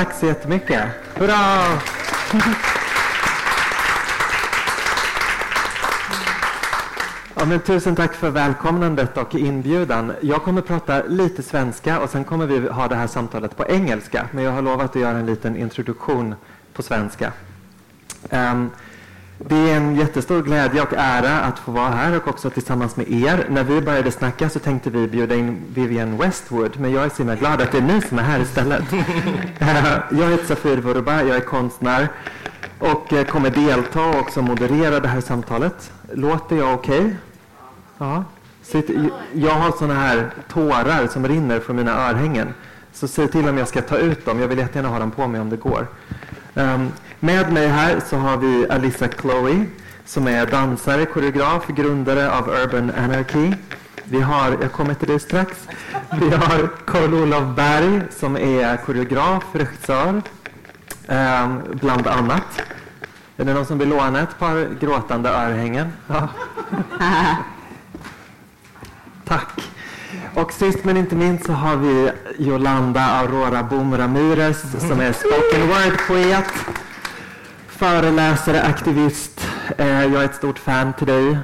Tack så jättemycket. Hurra! Ja, men tusen tack för välkomnandet och inbjudan. Jag kommer prata lite svenska och sen kommer vi ha det här samtalet på engelska. Men jag har lovat att göra en liten introduktion på svenska. Um, det är en jättestor glädje och ära att få vara här och också tillsammans med er. När vi började snacka så tänkte vi bjuda in Vivian Westwood, men jag är så himla glad att det är ni som är här istället. jag heter Safir Vuruba, jag är konstnär och eh, kommer delta och också moderera det här samtalet. Låter jag okej? Okay? Ja. Jag har såna här tårar som rinner från mina örhängen. Så säg till om jag ska ta ut dem. Jag vill jättegärna ha dem på mig om det går. Med mig här så har vi Alissa Chloe som är dansare, koreograf, grundare av Urban Anarchy. Vi har, jag kommer till dig strax, vi har Karl-Olof Berg som är koreograf, regissör, eh, bland annat. Är det någon som vill låna ett par gråtande örhängen? Ja. Tack. Och sist men inte minst så har vi Yolanda Aurora Boom Ramirez som är spoken word-poet föreläsare, aktivist. Eh, jag är ett stort fan till dig.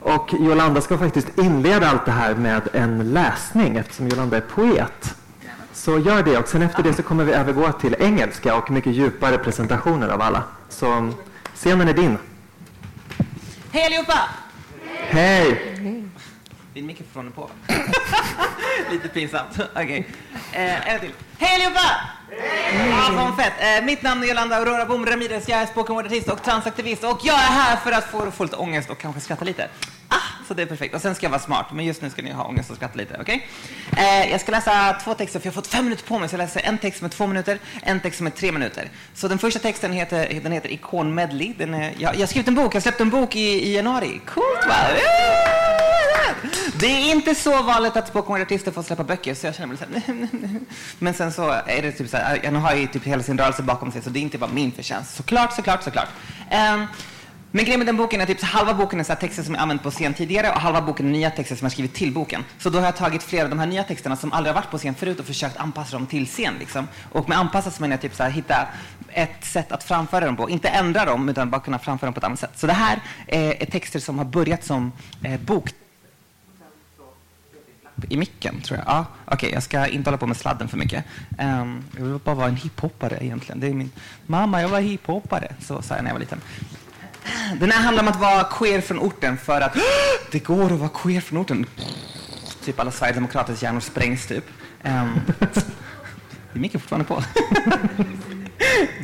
Och Jolanda ska faktiskt inleda allt det här med en läsning eftersom Jolanda är poet. Så gör det och sen efter det så kommer vi övergå till engelska och mycket djupare presentationer av alla. Så scenen är din. Hej allihopa! Hej! Din mikrofon är på. Lite pinsamt. Okej. Okay. Eh, en till. Hej allihopa! Hej! Ah, fett. Eh, mitt namn är Jolanda Aurora Boom Ramirez. Jag är spoken word-artist och transaktivist och jag är här för att få, få lite ångest och kanske skratta lite. Så det är perfekt. Och sen ska jag vara smart, men just nu ska ni ha ångest och skratta lite. Okej? Okay? Eh, jag ska läsa två texter, för jag har fått fem minuter på mig. Så jag läser en text som är två minuter, en text som är tre minuter. Så den första texten heter, den heter Ikon Medley. Den är, jag, jag har skrivit en bok, jag släppte en bok i, i januari. Coolt va? Det är inte så vanligt att spoken artister får släppa böcker, så jag känner mig så här, Men sen så är det typ så här, jag har ju typ hela sin rörelse bakom sig, så det är inte bara min förtjänst. Såklart, såklart, såklart. Um, men grejen med den boken är typ halva boken är så texter som jag använt på scen tidigare och halva boken är nya texter som jag skrivit till boken. Så då har jag tagit flera av de här nya texterna som aldrig har varit på scen förut och försökt anpassa dem till scen. Liksom. Och med anpassa så menar jag typ så här, hitta ett sätt att framföra dem på. Inte ändra dem, utan bara kunna framföra dem på ett annat sätt. Så det här eh, är texter som har börjat som eh, bok i micken, tror jag. Ah, Okej, okay, jag ska inte hålla på med sladden för mycket. Um, jag vill bara vara en hiphoppare egentligen. Det är min... Mamma, jag var hiphoppare, så sa jag när jag var liten. Den här handlar om att vara queer från orten för att det går att vara queer från orten. Typ alla Sverigedemokraters hjärnor sprängs typ. Um, är micken fortfarande på?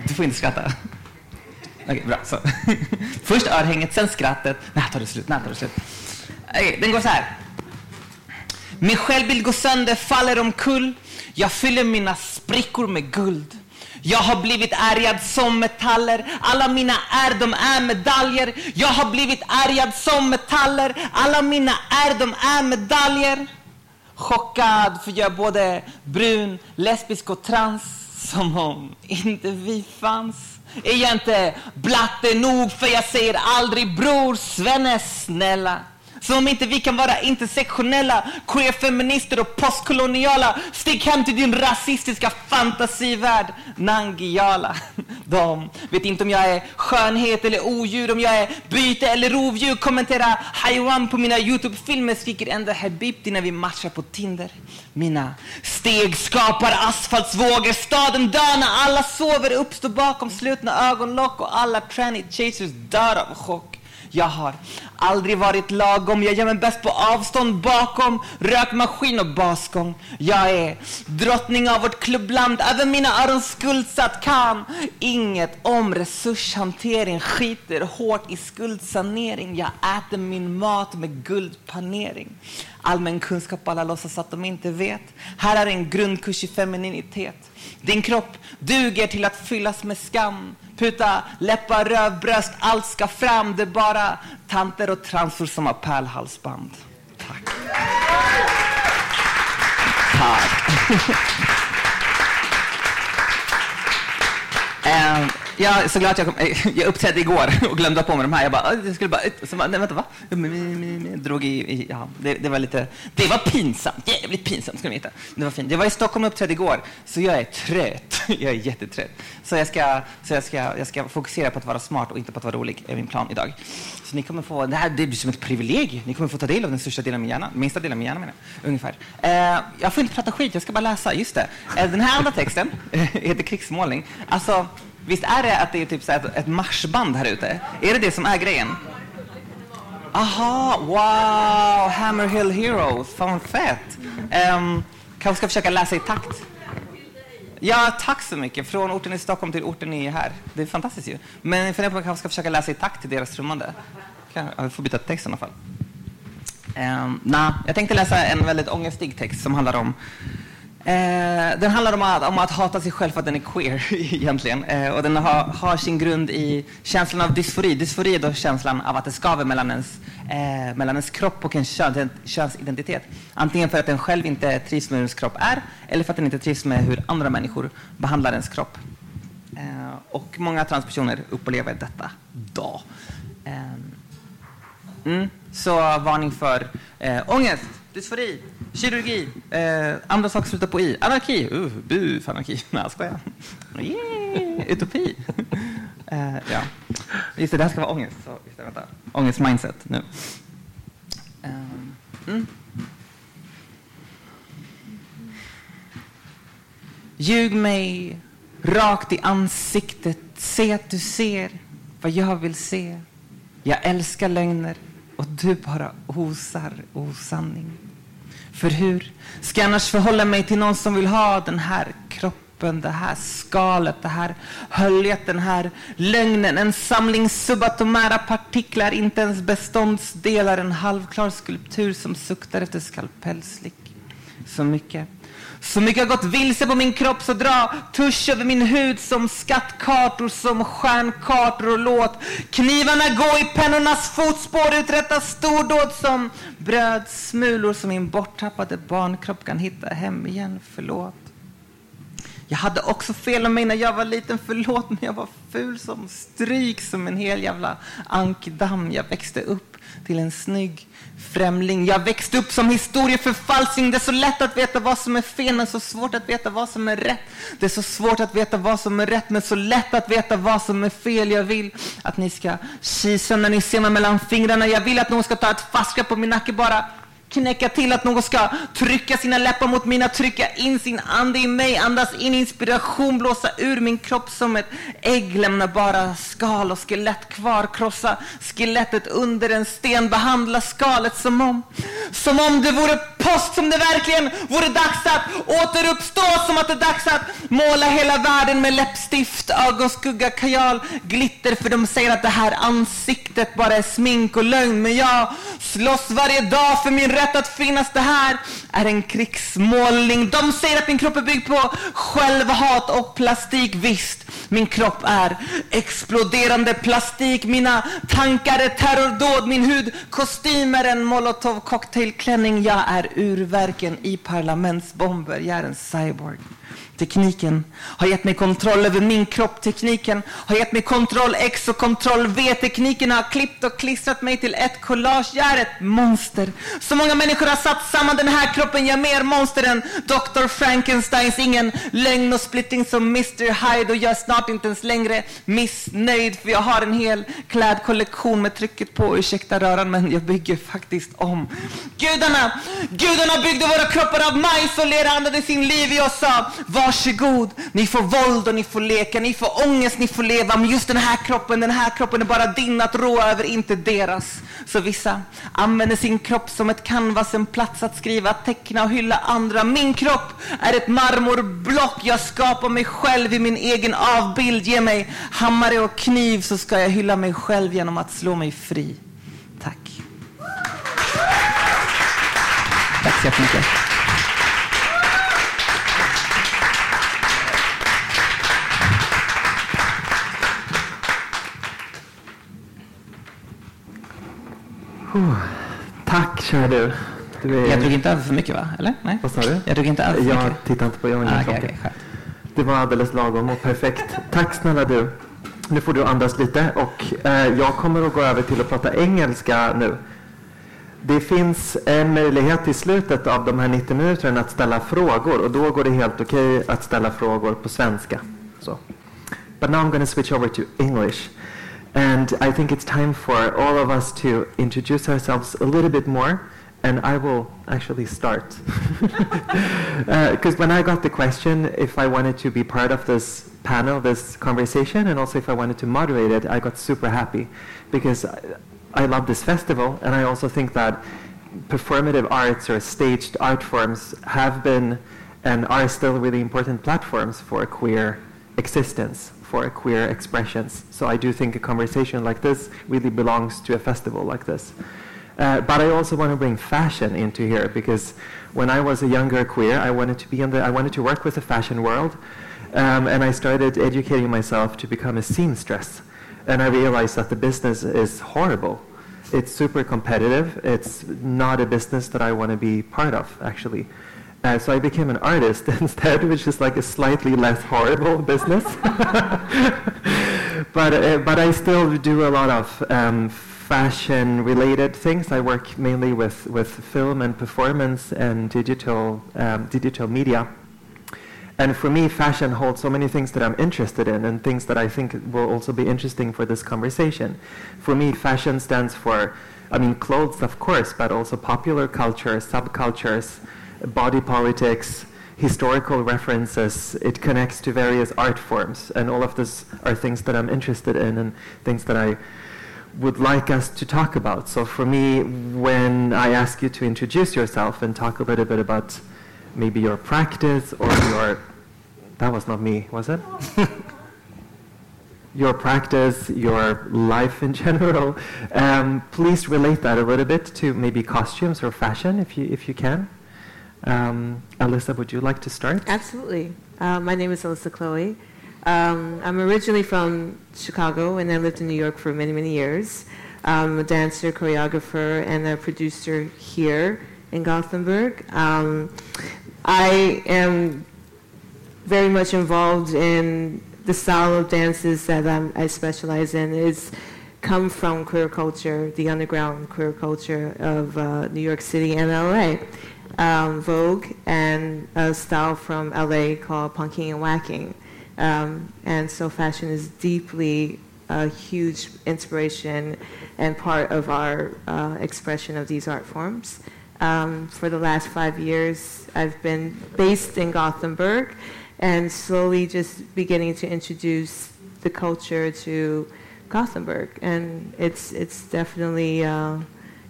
du får inte skratta. Okej, okay, bra. Så. Först örhänget, sen skrattet. När tar det slut? När tar det slut? Okay, den går så här. Min självbild går sönder, faller omkull. Jag fyller mina sprickor med guld. Jag har blivit ärgad som metaller. Alla mina är, de är medaljer. Jag har blivit ärgad som metaller. Alla mina är, de är medaljer. Chockad för jag är både brun, lesbisk och trans. Som om inte vi fanns. Är jag inte blatte nog för jag säger aldrig bror, svenne, snälla. Som om inte vi kan vara intersektionella, queerfeminister och postkoloniala. Stick hem till din rasistiska fantasivärld, Nangiala. De vet inte om jag är skönhet eller odjur, om jag är byte eller rovdjur. Kommentera haiwan på mina Youtube-filmer, skriker ända Habibti när vi matchar på Tinder. Mina steg skapar asfaltsvågor, staden dör när alla sover, uppstår bakom slutna ögonlock och alla tranny chasers dör av chock. Jag har aldrig varit lagom. Jag gör mig bäst på avstånd bakom rökmaskin och basgång. Jag är drottning av vårt klubbland. även mina öron skuldsatt kan inget om resurshantering. Skiter hårt i skuldsanering. Jag äter min mat med guldpanering. Allmän kunskap alla låtsas att de inte vet. Här är en grundkurs i femininitet. Din kropp duger till att fyllas med skam. Puta, läppar, röv, bröst, allt ska fram. Det är bara tanter och transor som har pärlhalsband. Tack. Tack. Eh, jag är så glad att jag kom. Eh, jag uppträdde igår och glömde på mig de här. Jag bara, jag skulle bara, så bara nej, vänta, va? Drog i, i ja, det, det, var lite, det var pinsamt, jävligt pinsamt ska ni veta. Det var fint. Jag var i Stockholm och uppträdde igår, så jag är trött. Jag är jättetrött. Så jag ska, så jag ska, jag ska fokusera på att vara smart och inte på att vara rolig, är min plan idag. Så ni kommer få, det här det blir som ett privilegium. Ni kommer få ta del av den största delen av min hjärna, minsta delen av min hjärna menar jag, ungefär. Eh, jag får inte prata skit, jag ska bara läsa. Just det. Eh, den här andra texten heter Krigsmålning. Alltså, Visst är det att det är typ så ett, ett marschband här ute? Är det det som är grejen? Aha, wow! Hammerhill Heroes, fan vad fett! Um, kanske ska försöka läsa i takt. Ja, tack så mycket. Från orten i Stockholm till orten i här. Det är fantastiskt ju. Men jag funderar på om jag kanske ska försöka läsa i takt till deras trummande. Jag får byta text i alla fall. Um, nah, jag tänkte läsa en väldigt ångestig text som handlar om Eh, den handlar om att, om att hata sig själv för att den är queer egentligen. Eh, och den har, har, sin grund i känslan av dysfori. Dysfori är då känslan av att det skaver mellan ens, eh, mellan ens kropp och ens kön, könsidentitet. Antingen för att den själv inte trivs med hur ens kropp är eller för att den inte trivs med hur andra människor behandlar ens kropp. Eh, och många transpersoner upplever detta då. Eh, mm, så varning för eh, ångest dysfori, kirurgi, eh, andra saker slutar på i, anarki, uh, bu anarki, nej jag skojar. Yeah, utopi. eh, ja. Just det, det här ska vara ångest. Så, just det, vänta. Ångest mindset nu. Eh, mm. Ljug mig rakt i ansiktet, se att du ser vad jag vill se. Jag älskar lögner och du bara osar osanning. För hur? Ska jag annars förhålla mig till någon som vill ha den här kroppen, det här skalet, det här höljet, den här lögnen, en samling subatomära partiklar, inte ens beståndsdelar, en halvklar skulptur som suktar efter skalpellslick. Så mycket så mycket har gått vilse på min kropp så dra tusch över min hud som skattkartor, som stjärnkartor och låt knivarna gå i pennornas fotspår, uträtta stordåd som brödsmulor som min borttappade barnkropp kan hitta hem igen. Förlåt. Jag hade också fel om mig när jag var liten, förlåt, men jag var ful som stryk, som en hel jävla ankdamm. Jag växte upp till en snygg främling. Jag växte upp som historieförfalskning. Det är så lätt att veta vad som är fel, men så svårt att veta vad som är rätt. Det är så svårt att veta vad som är rätt, men så lätt att veta vad som är fel. Jag vill att ni ska kisa när ni ser mig mellan fingrarna. Jag vill att någon ska ta ett fast grepp på min nacke bara knäcka till att någon ska trycka sina läppar mot mina, trycka in sin ande i mig, andas in inspiration, blåsa ur min kropp som ett ägg, lämna bara skal och skelett kvar, krossa skelettet under en sten, behandla skalet som om, som om det vore post, som det verkligen vore dags att återuppstå, som att det är dags att måla hela världen med läppstift, ögonskugga, kajal, glitter, för de säger att det här ansiktet bara är smink och lögn, men jag slåss varje dag för min rätt att finnas. Det här är en krigsmålning. De säger att min kropp är byggd på självhat och plastik. Visst, min kropp är exploderande plastik. Mina tankar är terrordåd. Min hud kostymer, en molotov cocktailklänning. Jag är urverken i parlamentsbomber. Jag är en cyborg. Tekniken har gett mig kontroll över min kropp. Tekniken har gett mig kontroll X och kontroll V. Tekniken har klippt och klistrat mig till ett collage. Jag är ett monster. Så många människor har satt samman den här kroppen. Jag är mer monster än Dr. Frankensteins. Ingen lögn och splitting som Mr. Hyde. Och jag är snart inte ens längre missnöjd. För jag har en hel klädkollektion med trycket på. Ursäkta röran, men jag bygger faktiskt om. Gudarna, gudarna byggde våra kroppar av majs och lera andade sin liv i oss. av. Varsågod, ni får våld och ni får leka, ni får ångest, ni får leva. Men just den här kroppen, den här kroppen är bara din att rå över, inte deras. Så vissa använder sin kropp som ett canvas, en plats att skriva, teckna och hylla andra. Min kropp är ett marmorblock. Jag skapar mig själv i min egen avbild. Ge mig hammare och kniv så ska jag hylla mig själv genom att slå mig fri. Tack. Tack så jättemycket. Oh, tack, kära du. du är... Jag drog inte över för mycket, va? Eller? Nej? Vad sa du? Jag drog inte över för jag mycket. Jag tittar inte på, jag har ah, okay, okay, Det var alldeles lagom och perfekt. Tack snälla du. nu får du andas lite och eh, jag kommer att gå över till att prata engelska nu. Det finns en möjlighet i slutet av de här 90 minuterna att ställa frågor och då går det helt okej okay att ställa frågor på svenska. Så. But now I'm going to switch over to English. And I think it's time for all of us to introduce ourselves a little bit more. And I will actually start. Because uh, when I got the question if I wanted to be part of this panel, this conversation, and also if I wanted to moderate it, I got super happy because I, I love this festival, and I also think that performative arts or staged art forms have been and are still really important platforms for queer existence, for queer expressions. So I do think a conversation like this really belongs to a festival like this. Uh, but I also want to bring fashion into here because when I was a younger queer, I wanted to be in the, I wanted to work with the fashion world, um, and I started educating myself to become a seamstress. And I realized that the business is horrible. It's super competitive. It's not a business that I want to be part of, actually. Uh, so I became an artist instead, which is like a slightly less horrible business. but uh, but I still do a lot of um, fashion related things. I work mainly with, with film and performance and digital, um, digital media. And for me, fashion holds so many things that I'm interested in and things that I think will also be interesting for this conversation. For me, fashion stands for, I mean, clothes, of course, but also popular culture, subcultures, body politics, historical references. It connects to various art forms. And all of this are things that I'm interested in and things that I would like us to talk about. So for me, when I ask you to introduce yourself and talk a little bit about maybe your practice or your that was not me, was it? your practice, your life in general. Um, please relate that a little bit to maybe costumes or fashion, if you if you can. Um, Alyssa, would you like to start? Absolutely. Uh, my name is Alyssa Chloe. Um, I'm originally from Chicago, and I lived in New York for many, many years. I'm a dancer, choreographer, and a producer here in Gothenburg. Um, I am very much involved in the style of dances that I'm, i specialize in. It's come from queer culture, the underground queer culture of uh, New York City and LA. Um, Vogue and a style from LA called punking and whacking. Um, and so fashion is deeply a huge inspiration and part of our uh, expression of these art forms. Um, for the last five years, I've been based in Gothenburg and slowly just beginning to introduce the culture to Gothenburg. And it's, it's definitely uh,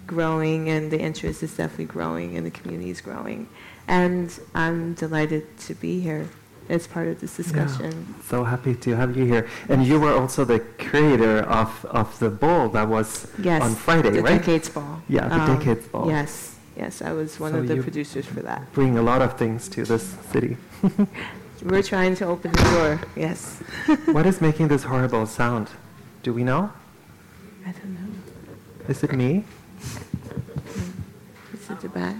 growing, and the interest is definitely growing, and the community is growing. And I'm delighted to be here as part of this discussion. Yeah, so happy to have you here. And you were also the creator of, of the ball that was yes, on Friday, the right? The Decades Ball. Yeah, the um, Decades Ball. Yes, yes, I was one so of the producers for that. Bring a lot of things to this city. We're trying to open the door, yes. what is making this horrible sound? Do we know? I don't know. Is it me? Is it the back?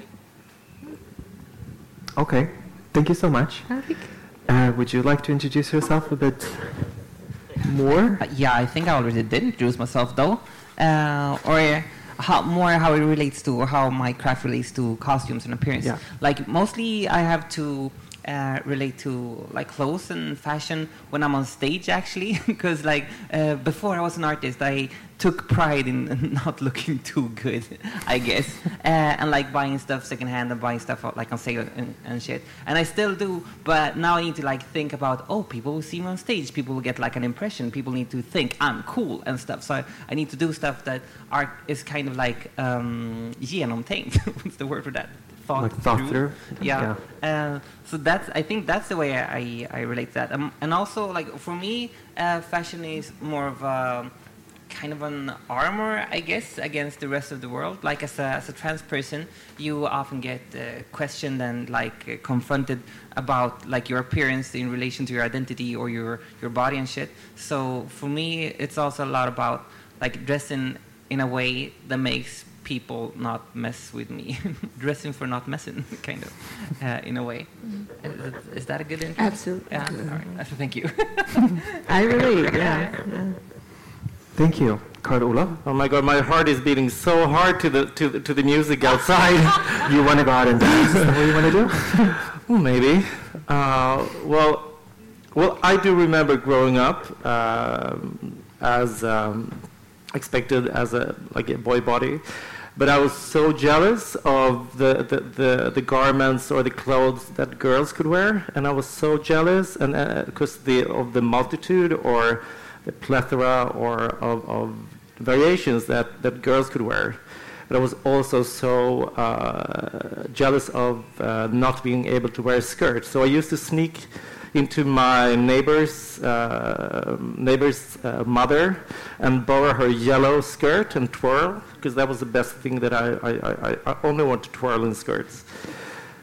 Okay. Thank you so much. Uh, would you like to introduce yourself a bit more? Uh, yeah, I think I already did introduce myself though. Uh, or how, more how it relates to, or how my craft relates to costumes and appearance. Yeah. Like mostly I have to uh, relate to like clothes and fashion when I'm on stage actually. Because like uh, before I was an artist I took pride in not looking too good I guess. Uh, and like buying stuff secondhand and buying stuff like on sale and, and, shit. And I still do but now I need to like think about oh people will see me on stage. People will get like an impression. People need to think I'm cool and stuff. So I, I need to do stuff that art is kind of like um, genomtänkt what's the word for that thought, like thought through. through. Yeah. yeah. Uh, so that's I think that's the way I, I relate that. Um, and also like for me, uh, fashion is more of a kind of an armor, I guess, against the rest of the world. Like as a, as a trans person, you often get uh, questioned and like uh, confronted about like your appearance in relation to your identity or your your body and shit. So for me, it's also a lot about like dressing in a way that makes people not mess with me, dressing for not messing, kind of, uh, in a way. Is, is that a good intro? Absolutely. Yeah. All right. Thank you. I relate, yeah. yeah. Thank you. Carl Olof? Oh my God, my heart is beating so hard to the to the, to the music outside. you want to go out and dance? Is that what you want to do? well, maybe. Uh, well, well, I do remember growing up uh, as um, expected as a like a boy body, but I was so jealous of the, the, the, the garments or the clothes that girls could wear, and I was so jealous, and because uh, the of the multitude or the plethora or of, of variations that, that girls could wear. But I was also so uh, jealous of uh, not being able to wear a skirt. So I used to sneak into my neighbor's uh, neighbor's uh, mother and borrow her yellow skirt and twirl because that was the best thing that I, I, I, I only want to twirl in skirts.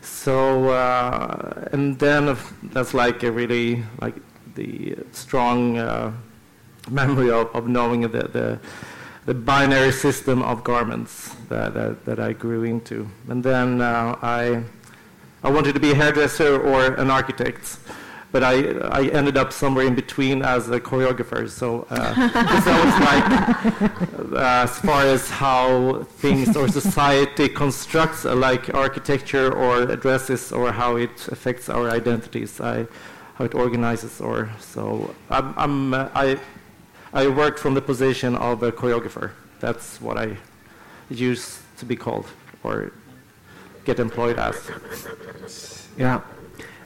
So uh, and then that's like a really like the strong uh, memory of, of knowing the, the, the binary system of garments that, that, that I grew into. And then uh, I, I wanted to be a hairdresser or an architect. But I, I ended up somewhere in between as a choreographer. So uh, that was like, uh, as far as how things or society constructs, uh, like architecture or dresses, or how it affects our identities, I, how it organizes, or so. I'm, I'm uh, I I worked from the position of a choreographer. That's what I used to be called or get employed as. Yeah.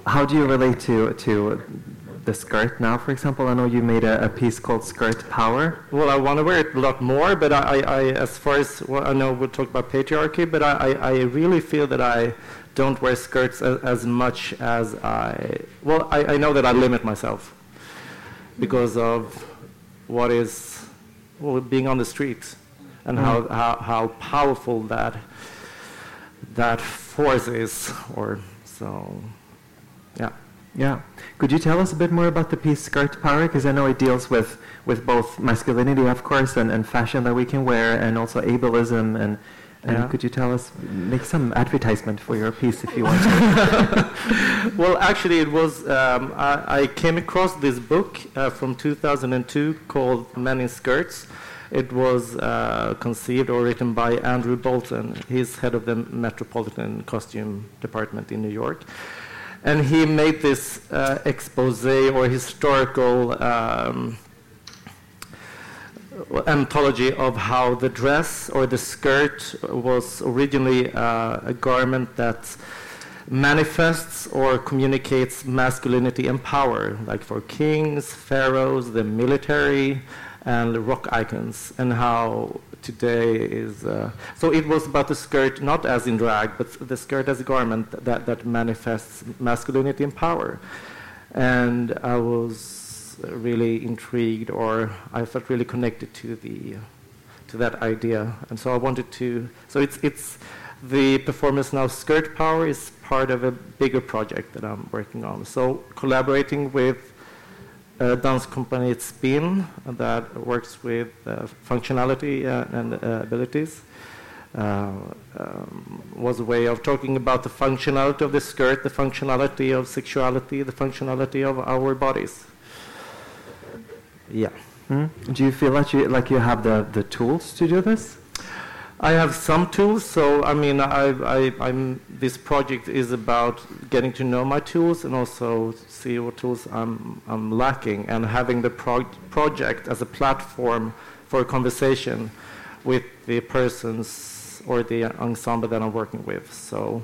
How do you relate to to the skirt now, for example? I know you made a, a piece called Skirt Power. Well, I want to wear it a lot more, but I, I, as far as well, I know we'll talk about patriarchy, but I, I, really feel that I don't wear skirts as, as much as I. Well, I, I know that I limit myself because of what is well, being on the streets and mm. how, how, how powerful that that force is or so yeah yeah could you tell us a bit more about the piece skirt power because i know it deals with with both masculinity of course and, and fashion that we can wear and also ableism and and yeah. could you tell us, make some advertisement for your piece if you want to? well, actually, it was, um, I, I, came across this book uh, from 2002 called Men in Skirts. It was uh, conceived or written by Andrew Bolton. He's head of the Metropolitan Costume Department in New York. And he made this uh, expose or historical um, anthology of how the dress or the skirt was originally uh, a garment that manifests or communicates masculinity and power, like for kings, pharaohs, the military, and rock icons, and how today is. Uh, so it was about the skirt, not as in drag, but the skirt as a garment that, that manifests masculinity and power. And I was really intrigued or I felt really connected to the to that idea, and so I wanted to. So it's it's the performance now. Skirt Power is part of a bigger project that I'm working on. So collaborating with a dance company, Spinn, that works with uh, functionality uh, and uh, abilities. Uh, um, was a way of talking about the functionality of the skirt, the functionality of sexuality, the functionality of our bodies. Yeah. Mm. Do you feel like you like you have the, the tools to do this? I have some tools. So I mean, I, I, I'm, this project is about getting to know my tools and also see what tools I'm, I'm lacking, and having the pro- project as a platform for a conversation with the persons or the ensemble that I'm working with. So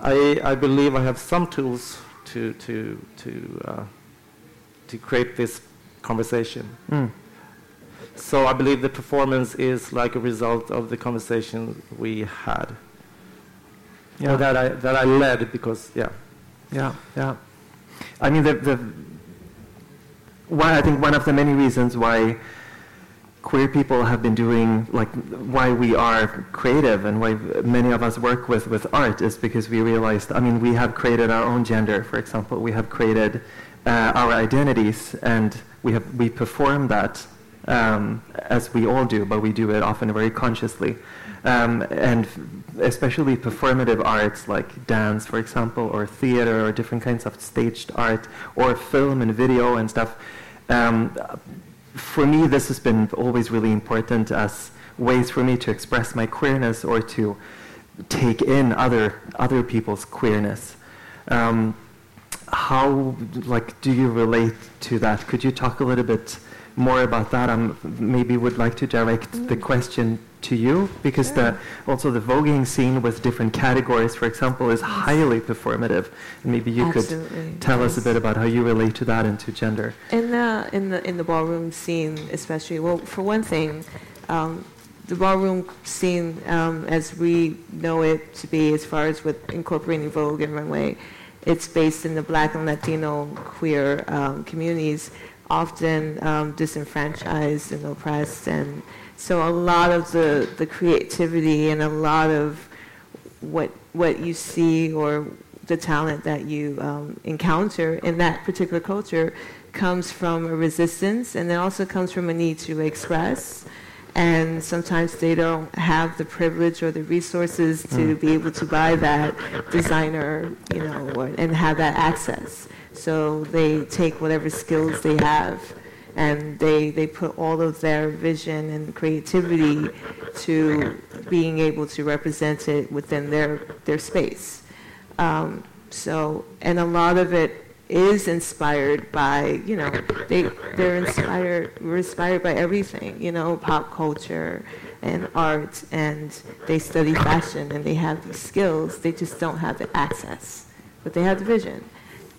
I, I believe I have some tools to to to uh, to create this conversation. Mm. So I believe the performance is like a result of the conversation we had. Yeah. Or that I that I led because yeah. Yeah, yeah. I mean the the why I think one of the many reasons why queer people have been doing like why we are creative and why many of us work with with art is because we realized I mean we have created our own gender for example we have created uh, our identities and we have we perform that um, as we all do, but we do it often very consciously. Um, and especially performative arts like dance, for example, or theater, or different kinds of staged art, or film and video and stuff. Um, for me, this has been always really important as ways for me to express my queerness or to take in other other people's queerness. Um, how like do you relate to that? Could you talk a little bit more about that? I um, maybe would like to direct the question to you because sure. the also the voguing scene with different categories, for example, is highly performative. And maybe you Absolutely. could tell yes. us a bit about how you relate to that and to gender. In the in the in the ballroom scene, especially. Well, for one thing. Um, the ballroom scene, um, as we know it to be, as far as with incorporating Vogue and runway, it's based in the Black and Latino queer um, communities, often um, disenfranchised and oppressed, and so a lot of the, the creativity and a lot of what what you see or the talent that you um, encounter in that particular culture comes from a resistance, and it also comes from a need to express. And sometimes they don't have the privilege or the resources to mm. be able to buy that designer, you know, or, and have that access. So they take whatever skills they have and they, they put all of their vision and creativity to being able to represent it within their, their space. Um, so, and a lot of it is inspired by, you know, they, they're inspired, we're inspired by everything, you know, pop culture and art, and they study fashion and they have these skills, they just don't have the access, but they have the vision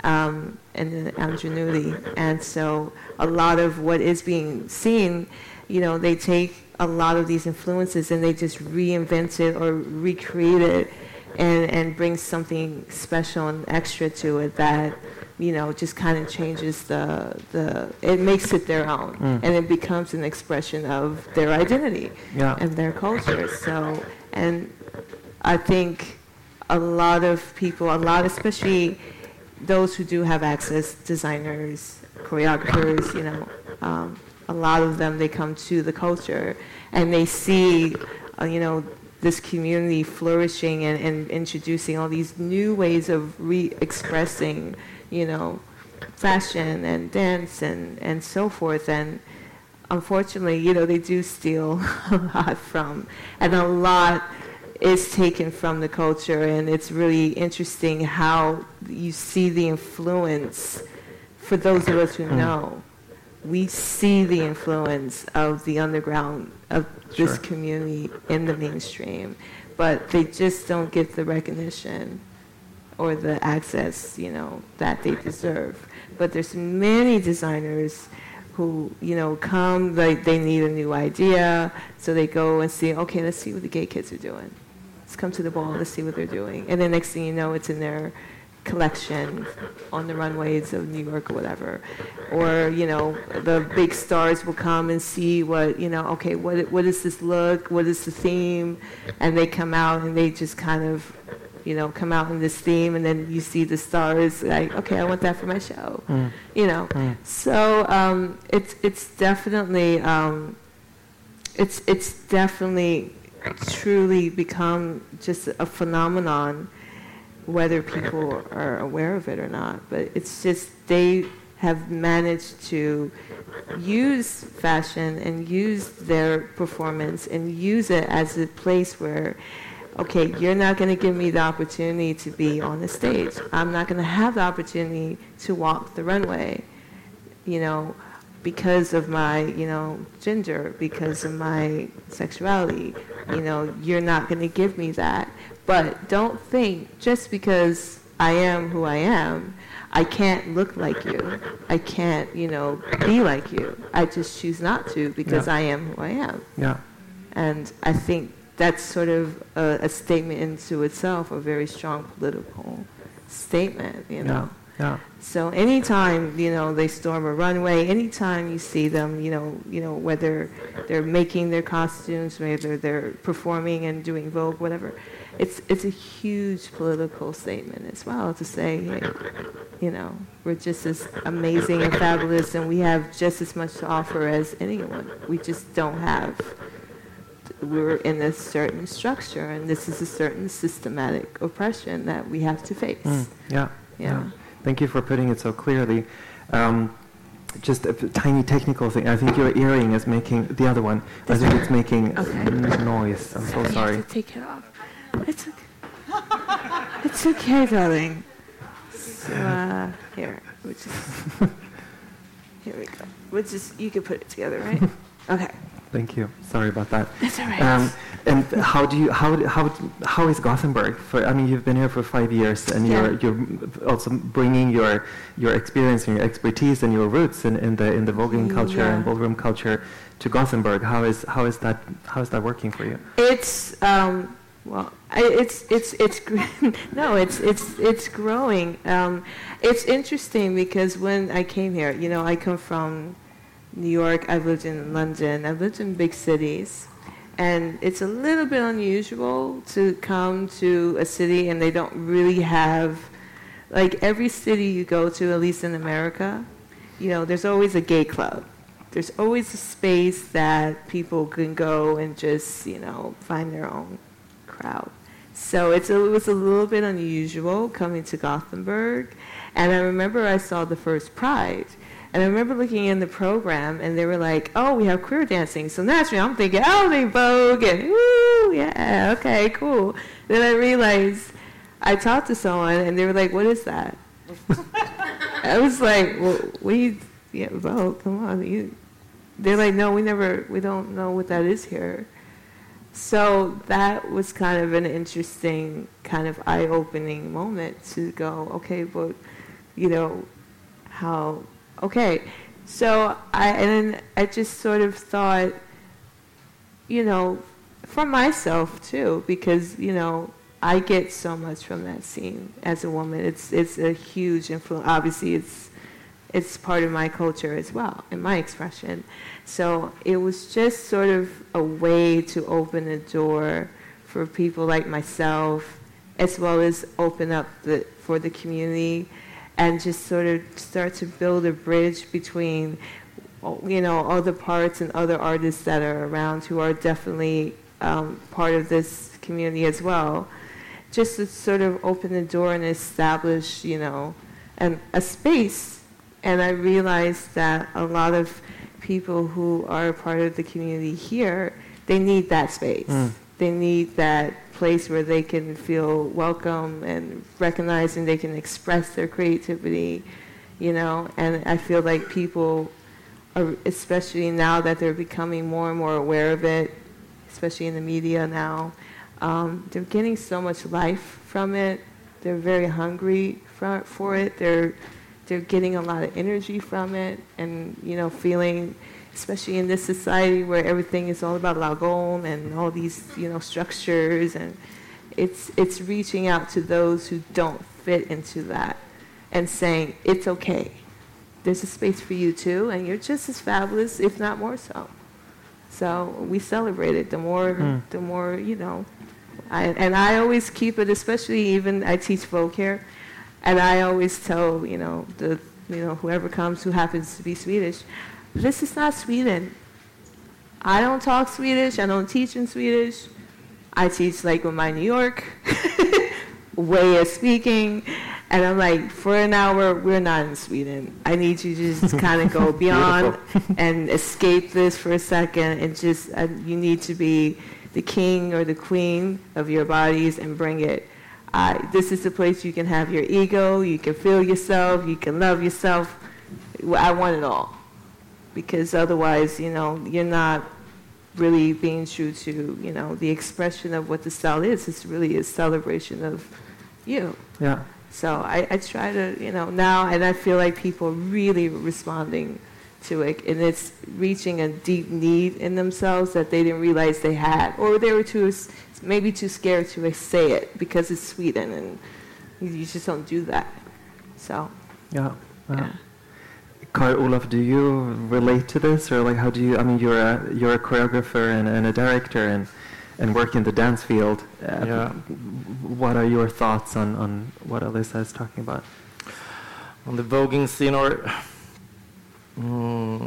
um, and the ingenuity. And so a lot of what is being seen, you know, they take a lot of these influences and they just reinvent it or recreate it and, and bring something special and extra to it that, you know, just kind of changes the, the it makes it their own mm. and it becomes an expression of their identity yeah. and their culture. So, and I think a lot of people, a lot, especially those who do have access, designers, choreographers, you know, um, a lot of them, they come to the culture and they see, uh, you know, this community flourishing and, and introducing all these new ways of re-expressing, you know, fashion and dance and, and so forth. And unfortunately, you know, they do steal a lot from, and a lot is taken from the culture, and it's really interesting how you see the influence. For those of us who hmm. know, we see the influence of the underground of this community in the mainstream, but they just don't get the recognition or the access, you know, that they deserve. But there's many designers who, you know, come, they, they need a new idea, so they go and see, okay, let's see what the gay kids are doing let's come to the ball, let's see what they're doing. And then next thing you know, it's in their collection on the runways of New York or whatever. Or, you know, the big stars will come and see what, you know, okay, what, what is this look? What is the theme? And they come out and they just kind of, you know, come out in this theme and then you see the stars like, okay, I want that for my show. Mm. You know. Mm. So um, it's, it's definitely, um, it's, it's definitely truly become just a phenomenon, whether people are aware of it or not. But it's just they have managed to use fashion and use their performance and use it as a place where okay, you're not going to give me the opportunity to be on the stage. I'm not going to have the opportunity to walk the runway. You know, because of my, you know, gender, because of my sexuality. You know, you're not going to give me that. But don't think just because I am who I am, I can't look like you. I can't, you know, be like you. I just choose not to because yeah. I am who I am. Yeah. And I think that's sort of a, a statement into itself, a very strong political statement, you know. Yeah. Yeah. So anytime you know they storm a runway, anytime you see them, you know, you know whether they're making their costumes, whether they're performing and doing Vogue, whatever, it's it's a huge political statement as well to say, hey, you know, we're just as amazing and fabulous, and we have just as much to offer as anyone. We just don't have. We're in a certain structure, and this is a certain systematic oppression that we have to face. Mm, yeah, Yeah. Thank you for putting it so clearly. Um, just a tiny technical thing. I think your earring is making the other one. I This think one? it's making Okay. noise. I'm so sorry. have to take it off. It's okay. it's okay, darling. So, uh, here, we just, here we go. We'll just, you can put it together, right? Okay. Thank you. Sorry about that. It's all right. Um, and how do you how how how is Gothenburg? For I mean, you've been here for five years, and Yeah. you're you're also bringing your your experience and your expertise and your roots in, in the in the voguing culture and Yeah. ballroom culture to Gothenburg. How is how is that how is that working for you? It's um, well, I, it's it's it's gr- no, it's it's it's growing. Um, it's interesting because when I came here, you know, I come from New York. I've lived in London. I've lived in big cities, and it's a little bit unusual to come to a city and they don't really have, like every city you go to, at least in America, you know, there's always a gay club there's always a space that people can go and just, you know, find their own crowd. So a, it was a little bit unusual coming to Gothenburg. And I remember I saw the first Pride. And I remember looking in the program and they were like, oh, we have queer dancing. So naturally I'm thinking, oh, they Vogue and, ooh, yeah, okay, cool. Then I realized I talked to someone and they were like, what is that? I was like, well, we, yeah, Vogue, come on. You, they're like, no, we never, we don't know what that is here. So that was kind of an interesting, kind of eye-opening moment to go, okay, but, you know, how, okay. So I, and then I just sort of thought, you know, for myself too, because, you know, I get so much from that scene as a woman. It's, it's a huge influence. Obviously, it's, it's part of my culture as well and my expression. So it was just sort of a way to open the door for people like myself, as well as open up the, for the community and just sort of start to build a bridge between, you know, other parts and other artists that are around who are definitely um, part of this community as well. Just to sort of open the door and establish, you know, an, a space and I realized that a lot of people who are part of the community here, they need that space. Mm. They need that place where they can feel welcome and recognized and they can express their creativity, you know. And I feel like people, are, especially now that they're becoming more and more aware of it, especially in the media now, um, they're getting so much life from it. They're very hungry for, for it. They're they're getting a lot of energy from it and you know feeling especially in this society where everything is all about lagom and all these you know structures and it's it's reaching out to those who don't fit into that and saying it's okay. There's a space for you too and you're just as fabulous if not more so. So we celebrate it. The more Mm. the more you know I, and I always keep it especially even I teach folk here and I always tell, you know, the you know, whoever comes who happens to be Swedish, this is not Sweden. I don't talk Swedish, I don't teach in Swedish. I teach like with my New York way of speaking. And I'm like, for an hour, we're not in Sweden. I need you to just kind of go beyond and escape this for a second and just, uh, you need to be the king or the queen of your bodies and bring it. Uh, this is the place you can have your ego, you can feel yourself, you can love yourself. I want it all. Because otherwise, you know, you're not really being true to, you know, the expression of what the style is. It's really a celebration of you. Yeah. So I, I try to, you know, now, and I feel like people are really responding to it, and it's reaching a deep need in themselves that they didn't realize they had, or they were too, maybe too scared to say it because it's Sweden, and you just don't do that. So, Yeah. yeah. yeah. Carl Olaf, do you relate to this, or like how do you? I mean, you're a you're a choreographer and, and a director, and and work in the dance field. Uh, Yeah. What are your thoughts on, on what Alyssa is talking about? on the voguing scene or mm,